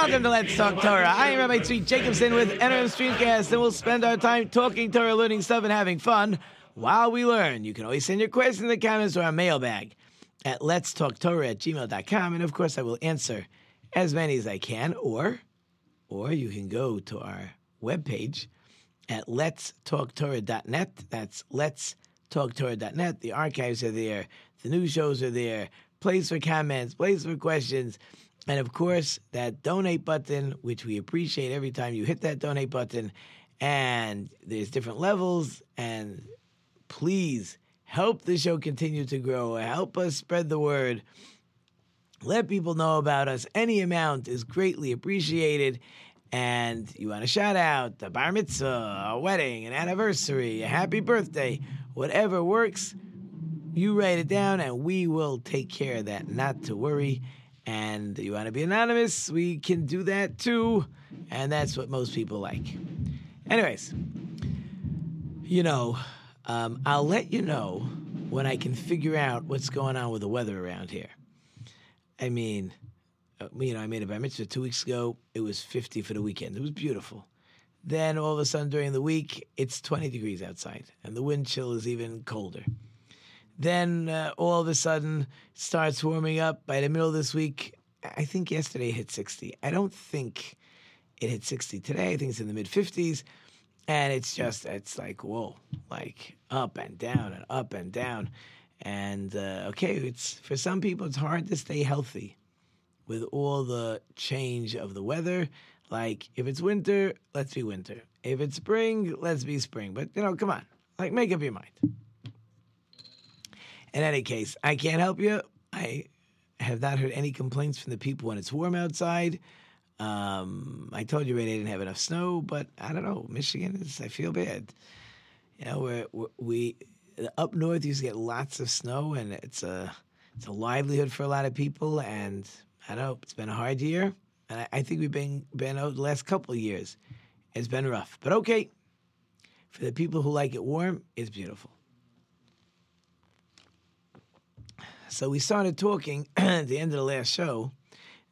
welcome to Let's Talk Torah. I am Rabbi Tzvi Jacobson with NRM Streamcast, and we'll spend our time talking Torah, learning stuff, and having fun while we learn. You can always send your questions in the comments or our mailbag at Let's Talk Torah at gmail.com, and of course, I will answer as many as I can, or or you can go to our webpage at Let's Talk letstalktorah.net. That's Let's Talk letstalktorah.net. The archives are there, the new shows are there, place for comments, place for questions, and of course, that donate button, which we appreciate every time you hit that donate button. And there's different levels, and please help the show continue to grow. Help us spread the word. Let people know about us. Any amount is greatly appreciated. And you want a shout out, a bar mitzvah, a wedding, an anniversary, a happy birthday, whatever works, you write it down and we will take care of that. Not to worry. And you want to be anonymous, we can do that too. And that's what most people like. Anyways, you know, um, I'll let you know when I can figure out what's going on with the weather around here. I mean, uh, you know, I made a bar mitzvah two weeks ago. It was 50 for the weekend. It was beautiful. Then all of a sudden during the week, it's 20 degrees outside, and the wind chill is even colder. Then uh, all of a sudden, starts warming up. By the middle of this week, I think yesterday it hit 60. I don't think it hit 60 today. I think it's in the mid 50s. And it's just, it's like, whoa, like up and down and up and down. And uh, okay, it's for some people, it's hard to stay healthy with all the change of the weather. Like, if it's winter, let's be winter. If it's spring, let's be spring. But, you know, come on, like, make up your mind. In any case, I can't help you. I have not heard any complaints from the people when it's warm outside. Um, I told you I didn't have enough snow, but I don't know. Michigan is, I feel bad. You know, we're, we're, we up north used to get lots of snow, and it's a it's a livelihood for a lot of people. And I know it's been a hard year, and I, I think we've been been over the last couple of years. It's been rough, but okay. For the people who like it warm, it's beautiful. So we started talking at the end of the last show.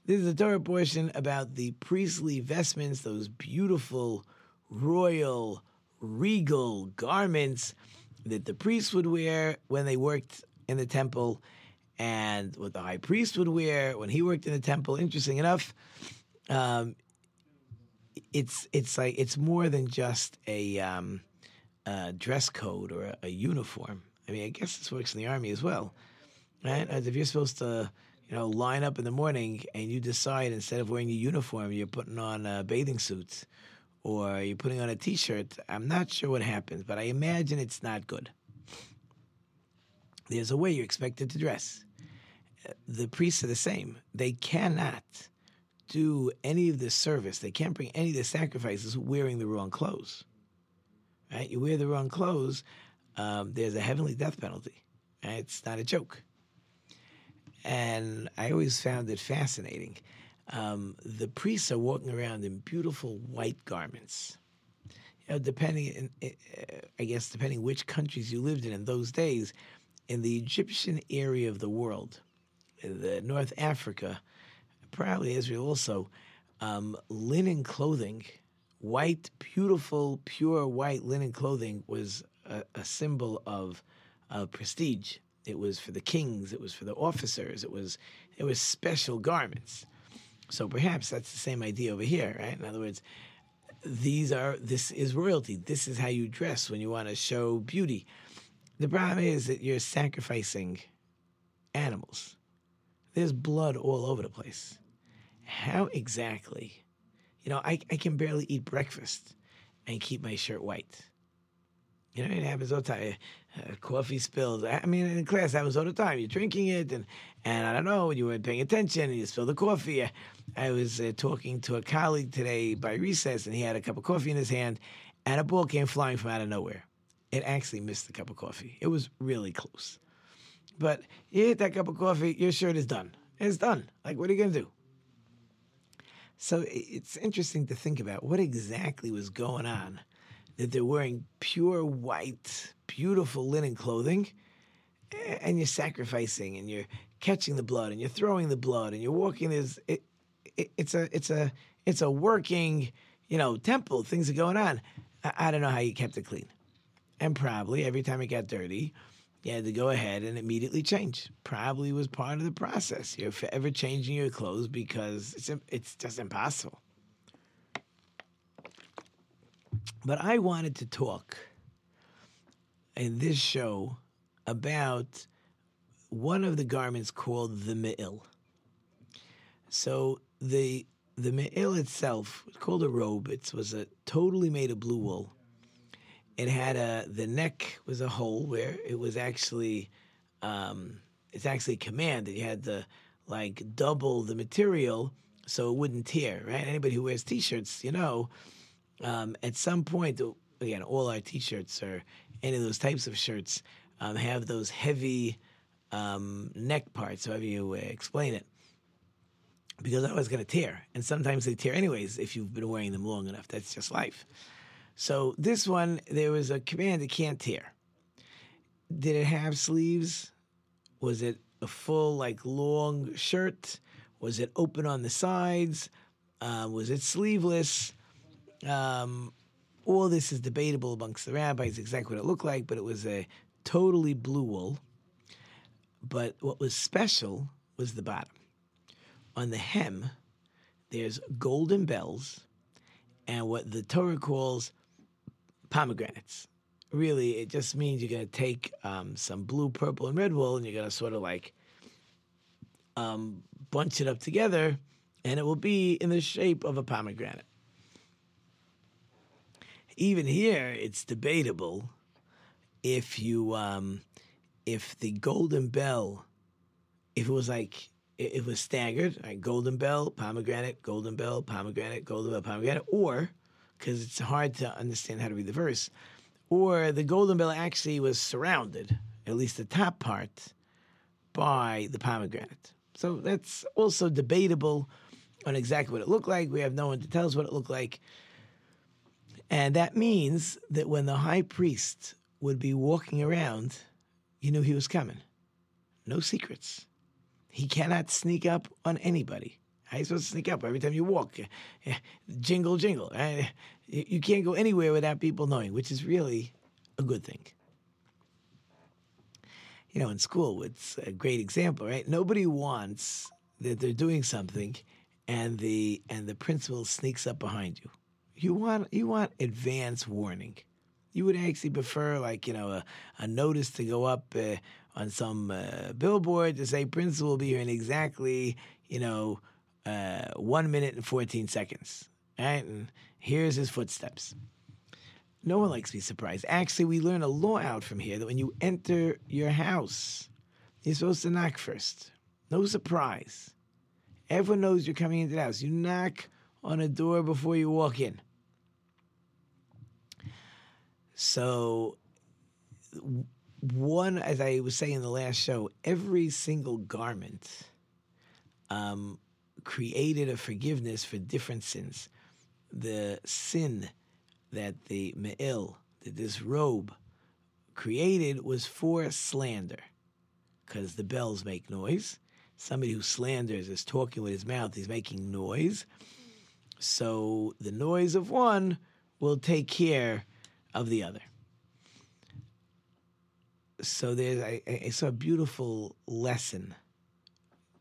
This is the Torah portion about the priestly vestments, those beautiful, royal, regal garments that the priests would wear when they worked in the temple, and what the high priest would wear when he worked in the temple. Interesting enough, um, it's it's like it's more than just a, um, a dress code or a, a uniform. I mean, I guess this works in the army as well right? As if you're supposed to, you know, line up in the morning and you decide instead of wearing your uniform, you're putting on a bathing suit or you're putting on a t-shirt. I'm not sure what happens, but I imagine it's not good. There's a way you're expected to dress. The priests are the same. They cannot do any of the service. They can't bring any of the sacrifices wearing the wrong clothes. Right? You wear the wrong clothes, um, there's a heavenly death penalty. Right? It's not a joke and I always found it fascinating. Um, the priests are walking around in beautiful white garments. You know, depending, I guess, depending which countries you lived in in those days, in the Egyptian area of the world, in the North Africa, probably Israel also, um, linen clothing, white, beautiful, pure white linen clothing was a, a symbol of uh, prestige. It was for the kings. It was for the officers. It was it was special garments. So perhaps that's the same idea over here, right? In other words, these are this is royalty. This is how you dress when you want to show beauty. The problem is that you're sacrificing animals. There's blood all over the place. How exactly? You know, I, I can barely eat breakfast and keep my shirt white. You know, it happens all the time. Uh, coffee spills. I mean, in class, happens all the time. You're drinking it, and and I don't know, you weren't paying attention, and you spilled the coffee. I was uh, talking to a colleague today by recess, and he had a cup of coffee in his hand, and a ball came flying from out of nowhere. It actually missed the cup of coffee. It was really close. But you hit that cup of coffee, your shirt is done. It's done. Like, what are you going to do? So it's interesting to think about what exactly was going on that they're wearing pure white, beautiful linen clothing, and you're sacrificing and you're catching the blood and you're throwing the blood and you're walking. There's it, it, it's a it's a it's a working you know temple. Things are going on. I, I don't know how you kept it clean, and probably every time it got dirty, you had to go ahead and immediately change. Probably was part of the process. You're forever changing your clothes because it's it's just impossible. But I wanted to talk in this show about one of the garments called the me'il. So the the me'il itself was called a robe. It was a totally made of blue wool. It had a the neck was a hole where it was actually um, it's actually command that You had to like double the material so it wouldn't tear. Right? Anybody who wears t-shirts, you know, um, at some point, again, all our t-shirts or any of those types of shirts um, have those heavy um, neck parts, however you uh, explain it, because otherwise going to tear. And sometimes they tear anyways if you've been wearing them long enough. That's just life. So this one, there was a command it can't tear. Did it have sleeves? Was it a full, like, long shirt? Was it open on the sides? Uh, was it sleeveless? Um, all this is debatable amongst the rabbis exactly what it looked like, but it was a totally blue wool. But what was special was the bottom. On the hem, there's golden bells and what the Torah calls pomegranates. Really, it just means you're going to take um, some blue, purple, and red wool and you're going to sort of like um, bunch it up together, and it will be in the shape of a pomegranate. Even here, it's debatable if you um, if the golden bell, if it was like it was staggered, right? Golden bell, pomegranate, golden bell, pomegranate, golden bell, pomegranate, or because it's hard to understand how to read the verse, or the golden bell actually was surrounded, at least the top part, by the pomegranate. So that's also debatable on exactly what it looked like. We have no one to tell us what it looked like. And that means that when the high priest would be walking around, you knew he was coming. No secrets. He cannot sneak up on anybody. How you supposed to sneak up every time you walk? Jingle, jingle. You can't go anywhere without people knowing, which is really a good thing. You know, in school, it's a great example, right? Nobody wants that they're doing something and the and the principal sneaks up behind you. You want you want advance warning. You would actually prefer like you know a, a notice to go up uh, on some uh, billboard to say Prince will be here in exactly you know uh, one minute and fourteen seconds. Right, and here's his footsteps. No one likes to be surprised. Actually, we learn a law out from here that when you enter your house, you're supposed to knock first. No surprise. Everyone knows you're coming into the house. You knock on a door before you walk in. So, one, as I was saying in the last show, every single garment um, created a forgiveness for different sins. The sin that the Me'il, that this robe created, was for slander, because the bells make noise. Somebody who slanders is talking with his mouth, he's making noise. So the noise of one will take care of the other. So there's I, I saw a beautiful lesson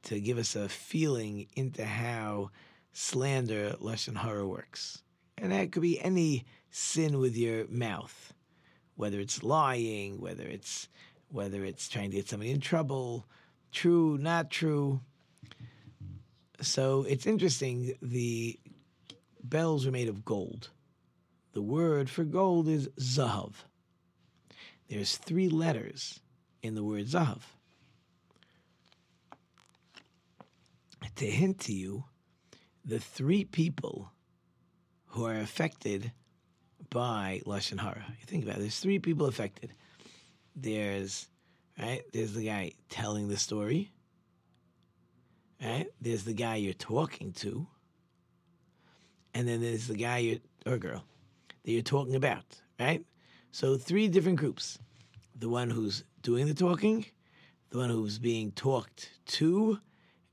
to give us a feeling into how slander lashon hara works, and that could be any sin with your mouth, whether it's lying, whether it's whether it's trying to get somebody in trouble, true, not true. So it's interesting. The bells were made of gold. The word for gold is zahav. there's three letters in the word Zahav. To hint to you, the three people who are affected by Lashon Hara. You think about it, there's three people affected. There's, right, there's the guy telling the story, right? There's the guy you're talking to, and then there's the guy you're, or girl that you're talking about, right? So three different groups. The one who's doing the talking, the one who's being talked to,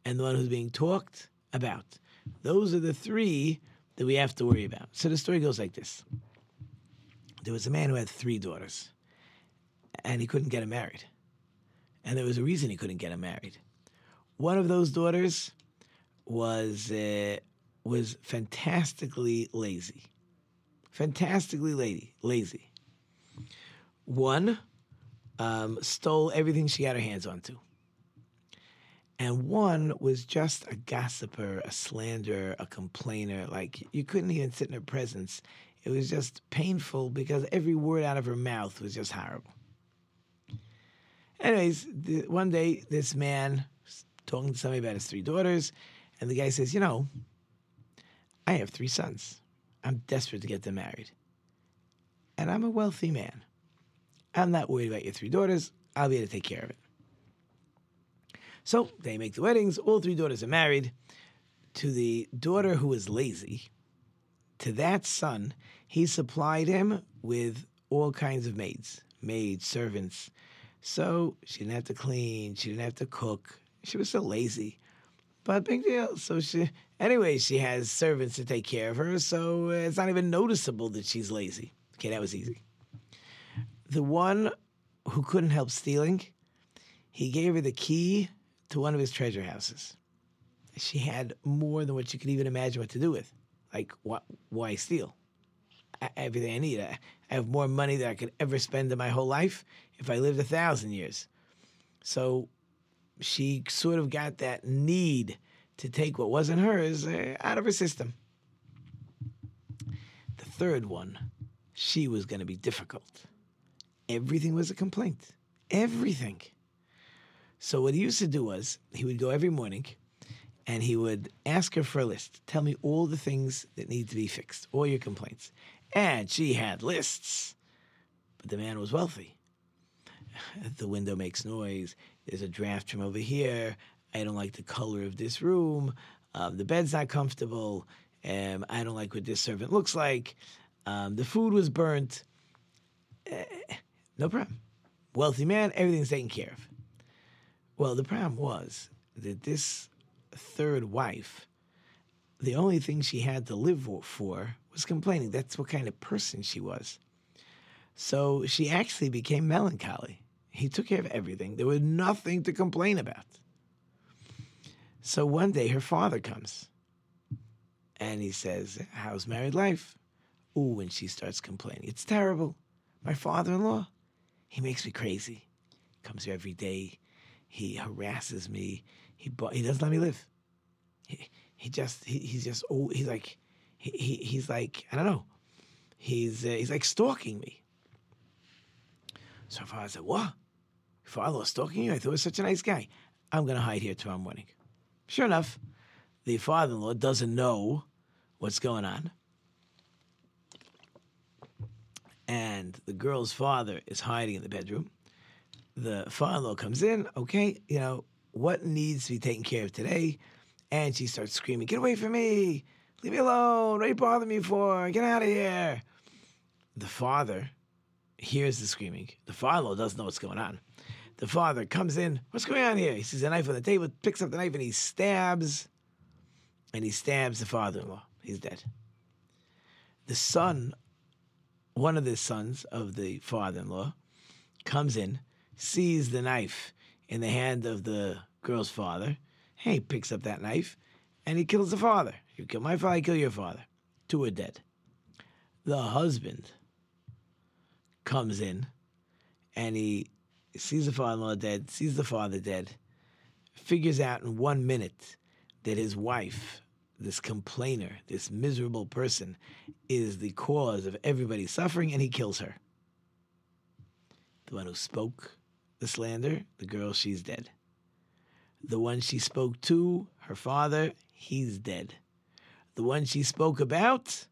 and the one who's being talked about. Those are the three that we have to worry about. So the story goes like this. There was a man who had three daughters, and he couldn't get them married. And there was a reason he couldn't get them married. One of those daughters was uh, was fantastically lazy, fantastically lady, lazy. One um, stole everything she got her hands onto. And one was just a gossiper, a slanderer, a complainer. Like you couldn't even sit in her presence. It was just painful because every word out of her mouth was just horrible. Anyways, one day this man was talking to somebody about his three daughters, and the guy says, You know, I have three sons. I'm desperate to get them married. And I'm a wealthy man. I'm not worried about your three daughters. I'll be able to take care of it. So they make the weddings. All three daughters are married. To the daughter who was lazy, to that son, he supplied him with all kinds of maids, maids, servants. So she didn't have to clean, she didn't have to cook. She was so lazy. But big deal. So she, anyway, she has servants to take care of her, so it's not even noticeable that she's lazy. Okay, that was easy. The one who couldn't help stealing, he gave her the key to one of his treasure houses. She had more than what you could even imagine what to do with. Like, what, why steal? I, everything I need. I, I have more money than I could ever spend in my whole life if I lived a thousand years. So she sort of got that need to take what wasn't hers uh, out of her system. The third one, she was going to be difficult. Everything was a complaint. Everything. So what he used to do was he would go every morning and he would ask her for a list. Tell me all the things that need to be fixed, all your complaints. And she had lists. But the man was wealthy. The window makes noise. There's a draft from over here. I don't like the color of this room. Um, the bed's not comfortable. Um, I don't like what this servant looks like. Um, the food was burnt. Uh, no problem. Wealthy man, everything's taken care of. Well, the problem was that this third wife, the only thing she had to live for was complaining. That's what kind of person she was. So she actually became melancholy. He took care of everything. There was nothing to complain about. So one day her father comes and he says, How's married life? Ooh, and she starts complaining. It's terrible. My father in law, he makes me crazy. Comes here every day. He harasses me. He he doesn't let me live. He, he just he, he's just oh he's like he, he he's like I don't know. He's uh, he's like stalking me. So her father said, "What? Your father was stalking you? I thought he was such a nice guy. I'm gonna hide here tomorrow morning." Sure enough, the father-in-law doesn't know what's going on. And the girl's father is hiding in the bedroom the father-in-law comes in. Okay, you know what needs to be taken care of today, and she starts screaming, "Get away from me! Leave me alone! What are you bothering me for? Get out of here!" The father hears the screaming. The father-in-law doesn't know what's going on. The father comes in. What's going on here? He sees a knife on the table, picks up the knife, and he stabs. And he stabs the father-in-law. He's dead. The son, one of the sons of the father-in-law, comes in sees the knife in the hand of the girl's father. He picks up that knife and he kills the father. You kill my father, I kill your father. Two are dead. The husband comes in and he sees the father in law dead, sees the father dead, figures out in one minute that his wife, this complainer, this miserable person, is the cause of everybody's suffering, and he kills her. The one who spoke the slander, the girl, she's dead. The one she spoke to, her father, he's dead. The one she spoke about,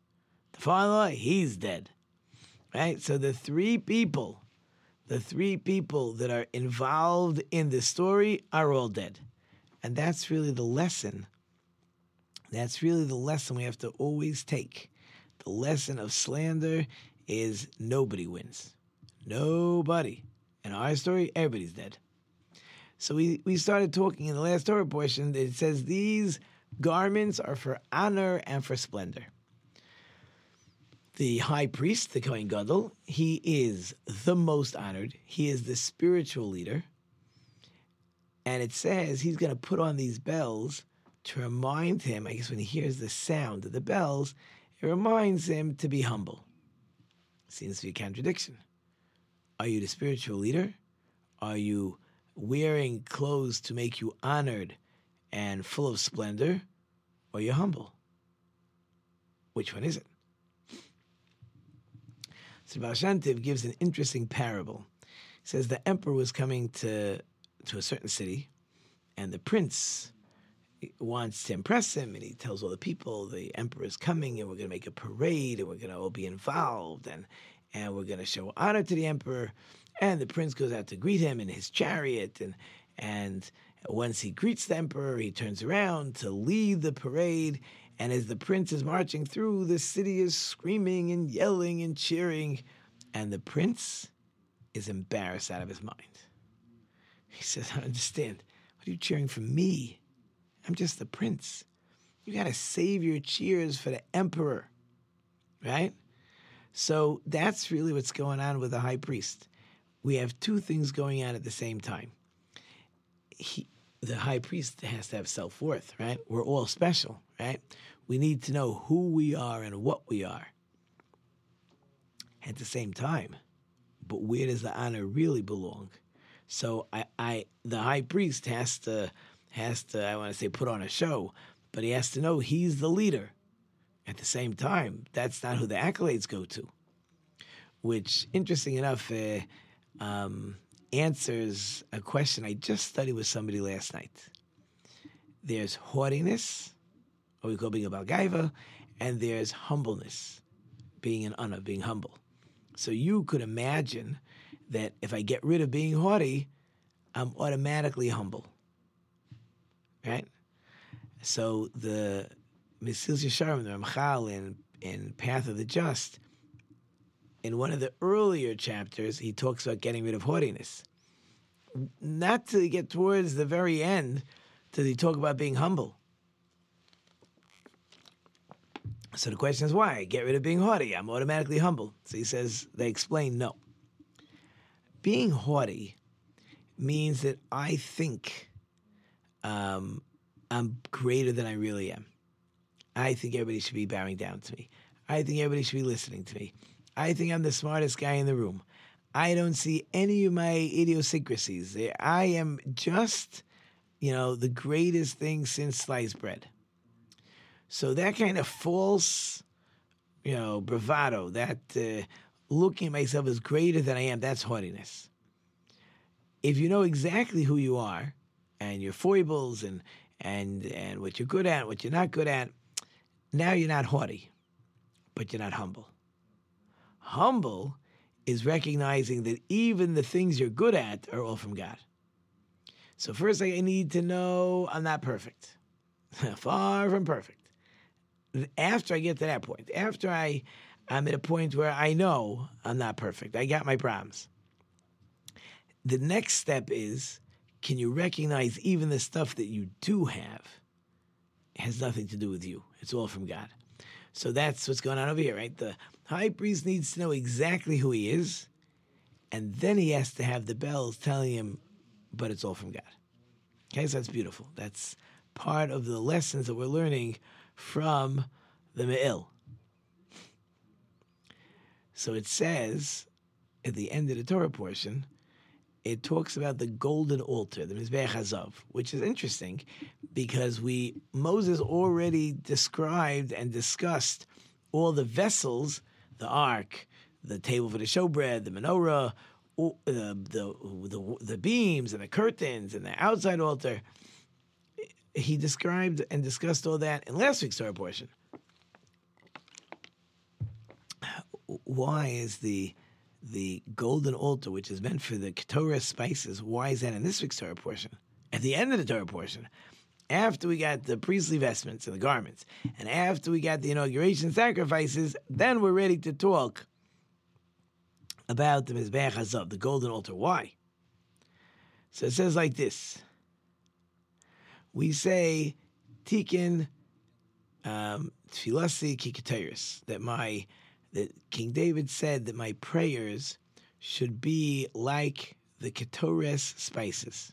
the father, he's dead. Right? So the three people, the three people that are involved in the story are all dead. And that's really the lesson. That's really the lesson we have to always take. The lesson of slander is nobody wins. Nobody. In our story, everybody's dead. So we, we started talking in the last Torah portion. That it says these garments are for honor and for splendor. The high priest, the Kohen Gadol, he is the most honored. He is the spiritual leader. And it says he's going to put on these bells to remind him, I guess when he hears the sound of the bells, it reminds him to be humble. Seems to be a contradiction. Are you the spiritual leader? Are you wearing clothes to make you honored and full of splendor? Or you humble? Which one is it? Shem gives an interesting parable. He says the emperor was coming to to a certain city, and the prince wants to impress him, and he tells all the people the emperor is coming, and we're going to make a parade, and we're going to all be involved, and and we're going to show honor to the emperor. And the prince goes out to greet him in his chariot, and and once he greets the emperor, he turns around to lead the parade. And as the prince is marching through, the city is screaming and yelling and cheering, and the prince is embarrassed out of his mind. He says, I don't understand. What are you cheering for me? I'm just the prince. You got to save your cheers for the emperor, right? So that's really what's going on with the high priest. We have two things going on at the same time. He, the high priest has to have self worth, right? We're all special, right? We need to know who we are and what we are. At the same time, but where does the honor really belong? So I, I the high priest has to has to I want to say put on a show, but he has to know he's the leader. At the same time, that's not who the accolades go to. Which, interesting enough, uh, um, answers a question I just studied with somebody last night. There's haughtiness, or we call being a baal gaavah, and there's humbleness, being an anav, being humble. So you could imagine that if I get rid of being haughty, I'm automatically humble. Right? So the Mesilas Yesharim, the Ramchal in, in Path of the Just, in one of the earlier chapters, he talks about getting rid of haughtiness. Not to get towards the very end, does he talk about being humble. So the question is why? Get rid of being haughty. I'm automatically humble. So he says, they explain no. Being haughty means that I think um, I'm greater than I really am. I think everybody should be bowing down to me. I think everybody should be listening to me. I think I'm the smartest guy in the room. I don't see any of my idiosyncrasies. I am just, you know, the greatest thing since sliced bread. So that kind of false, you know, bravado, that uh, looking at myself as greater than I am, that's haughtiness. If you know exactly who you are and your foibles and and and what you're good at, what you're not good at, now you're not haughty, but you're not humble. Humble is recognizing that even the things you're good at are all from God. So first I need to know I'm not perfect. Far from perfect. After I get to that point, after I I'm at a point where I know I'm not perfect. I got my problems. The next step is can you recognize even the stuff that you do have has nothing to do with you? It's all from God. So that's what's going on over here, right? The high priest needs to know exactly who he is, and then he has to have the bells telling him, but it's all from God. Okay, so that's beautiful. That's part of the lessons that we're learning from the Me'il. So it says at the end of the Torah portion, it talks about the golden altar, the Mizbeach Hazav, which is interesting because we Moses already described and discussed all the vessels, the ark, the table for the showbread, the menorah, the, uh, the the the beams and the curtains and the outside altar. He described and discussed all that in last week's Torah portion. Why is the the golden altar, which is meant for the Ketorah spices, why is that in this week's Torah portion? At the end of the Torah portion, after we got the priestly vestments and the garments, and after we got the inauguration sacrifices, then we're ready to talk about the Mizbeach Hazav, the golden altar. Why? So it says like this. We say, Tikon um, Tfilasi that my that King David said that my prayers should be like the Ketores spices.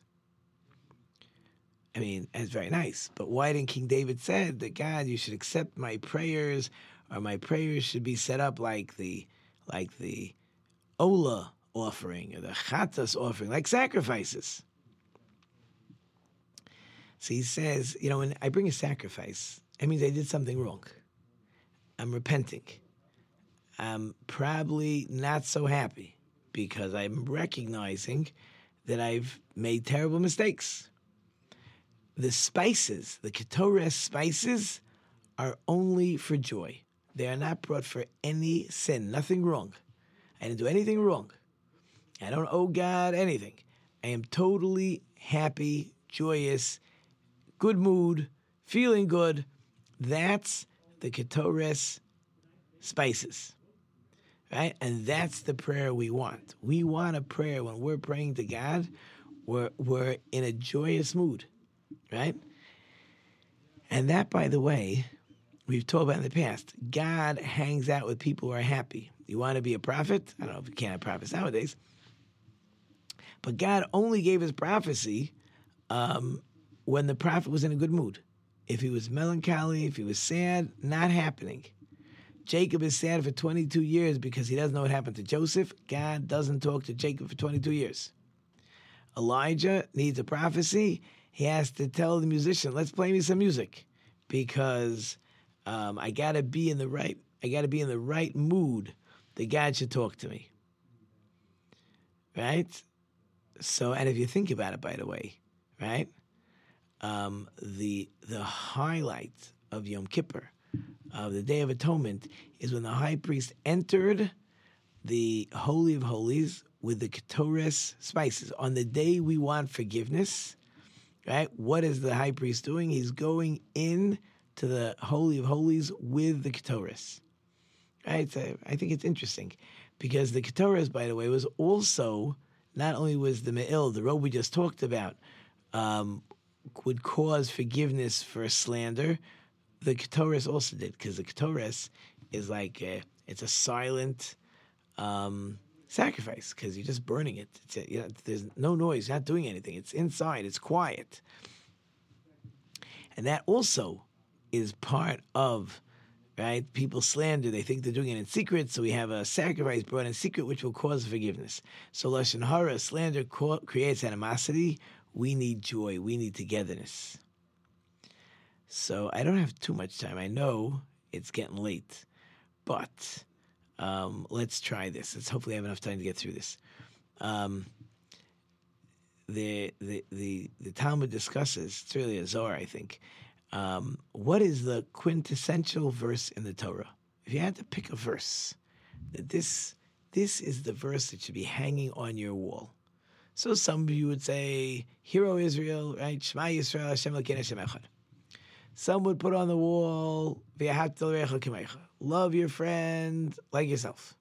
I mean, that's very nice. But why didn't King David said that God, you should accept my prayers, or my prayers should be set up like the like the Ola offering or the Chatas offering, like sacrifices. So he says, you know, when I bring a sacrifice, it means I did something wrong. I'm repenting. I'm probably not so happy because I'm recognizing that I've made terrible mistakes. The spices, the Ketores spices, are only for joy. They are not brought for any sin, nothing wrong. I didn't do anything wrong. I don't owe God anything. I am totally happy, joyous, good mood, feeling good. That's the Ketores spices. Right? And that's the prayer we want. We want a prayer when we're praying to God, we're, we're in a joyous mood. Right? And that, by the way, we've talked about in the past. God hangs out with people who are happy. You want to be a prophet? I don't know if you can't have prophets nowadays. But God only gave his prophecy um, when the prophet was in a good mood. If he was melancholy, if he was sad, not happening. Jacob is sad for 22 years because he doesn't know what happened to Joseph. God doesn't talk to Jacob for 22 years. Elijah needs a prophecy. He has to tell the musician, let's play me some music because um, I got to be in the right I got to be in the right mood that God should talk to me. Right? So, and if you think about it, by the way, right? Um, the the highlight of Yom Kippur, of the Day of Atonement, is when the high priest entered the Holy of Holies with the Ketores spices. On the day we want forgiveness, right? What is the high priest doing? He's going in to the Holy of Holies with the Ketores. Right? So I think it's interesting because the Ketores, by the way, was also not only was the Me'il, the robe we just talked about, um, would cause forgiveness for slander, the Ketores also did because the Ketores is like a, it's a silent um, sacrifice because you're just burning it. A, you know, there's no noise, you're not doing anything. It's inside, it's quiet, and that also is part of right? People slander; they think they're doing it in secret. So we have a sacrifice brought in secret, which will cause forgiveness. So lashon hara, slander co- creates animosity. We need joy. We need togetherness. So I don't have too much time. I know it's getting late, but um, let's try this. Let's hopefully have enough time to get through this. Um, the, the the the Talmud discusses. It's really a Zohar, I think. Um, what is the quintessential verse in the Torah? If you had to pick a verse, that this this is the verse that should be hanging on your wall. So some of you would say, "Hero Israel, right? Shema Yisrael, Hashem Elokeinu Hashem Echad." Some would put on the wall, "Love your friend like yourself."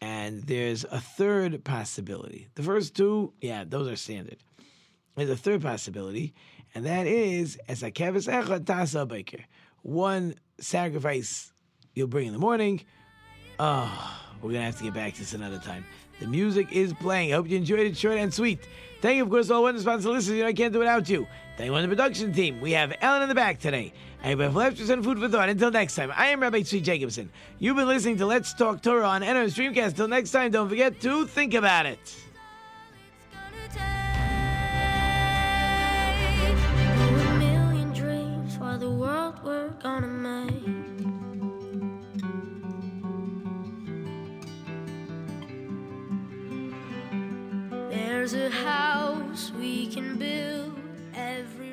And there's a third possibility. The first two, yeah, those are standard. There's a third possibility, and that is as a kevis echad tasa baker. One sacrifice you'll bring in the morning. Oh, we're gonna have to get back to this another time. The music is playing. I hope you enjoyed it, short and sweet. Thank you, of course, all one sponsor listeners. You know I can't do without you. Thank you on the production team. We have Ellen in the back today. I have left some food for thought. Until next time, I am Rabbi Tzvi Jacobson. You've been listening to Let's Talk Torah on NM Streamcast. Until next time, don't forget to think about it. The world we're gonna make. There's a house we can build every